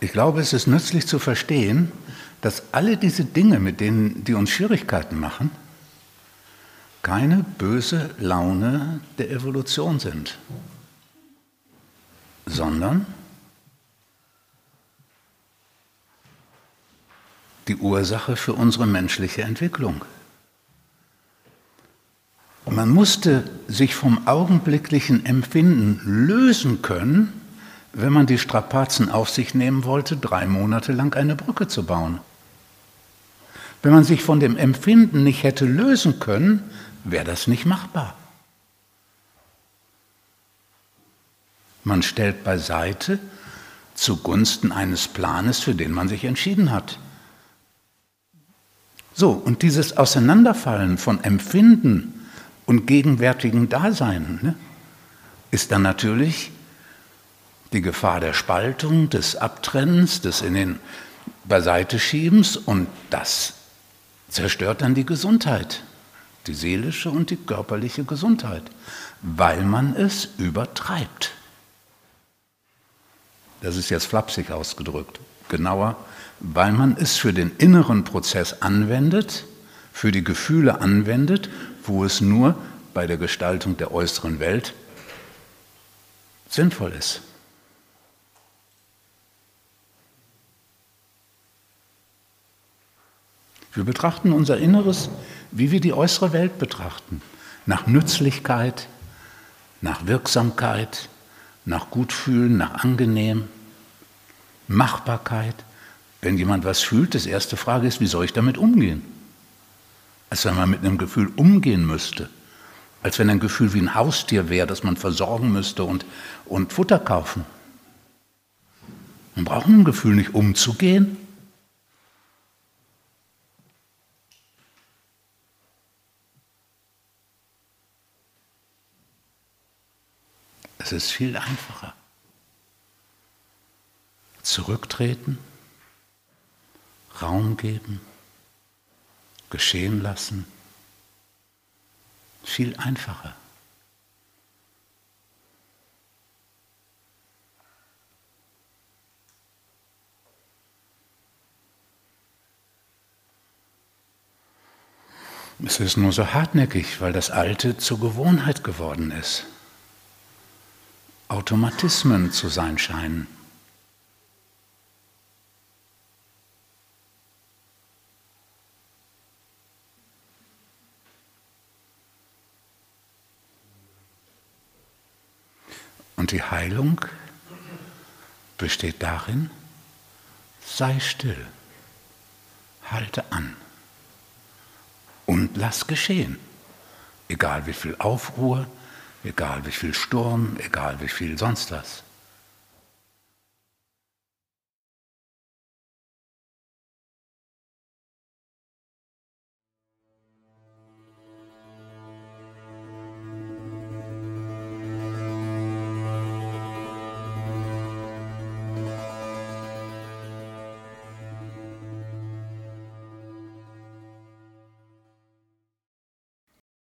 Ich glaube, es ist nützlich zu verstehen, dass alle diese Dinge, mit denen die uns Schwierigkeiten machen, keine böse Laune der Evolution sind, sondern die Ursache für unsere menschliche Entwicklung. Man musste sich vom augenblicklichen Empfinden lösen können, wenn man die Strapazen auf sich nehmen wollte, drei Monate lang eine Brücke zu bauen. Wenn man sich von dem Empfinden nicht hätte lösen können, wäre das nicht machbar. Man stellt beiseite zugunsten eines Planes, für den man sich entschieden hat. So, und dieses Auseinanderfallen von Empfinden und gegenwärtigen Dasein ne, ist dann natürlich die Gefahr der Spaltung, des Abtrennens, des in den Beiseite schiebens und das zerstört dann die Gesundheit, die seelische und die körperliche Gesundheit, weil man es übertreibt. Das ist jetzt flapsig ausgedrückt. Genauer, weil man es für den inneren Prozess anwendet, für die Gefühle anwendet wo es nur bei der Gestaltung der äußeren Welt sinnvoll ist. Wir betrachten unser Inneres, wie wir die äußere Welt betrachten, nach Nützlichkeit, nach Wirksamkeit, nach Gutfühlen, nach angenehm, Machbarkeit. Wenn jemand was fühlt, das erste Frage ist, wie soll ich damit umgehen? als wenn man mit einem Gefühl umgehen müsste, als wenn ein Gefühl wie ein Haustier wäre, das man versorgen müsste und, und Futter kaufen. Man braucht ein Gefühl nicht umzugehen. Es ist viel einfacher. Zurücktreten, Raum geben geschehen lassen. Viel einfacher. Es ist nur so hartnäckig, weil das Alte zur Gewohnheit geworden ist. Automatismen zu sein scheinen. Und die Heilung besteht darin, sei still, halte an und lass geschehen. Egal wie viel Aufruhr, egal wie viel Sturm, egal wie viel sonst was.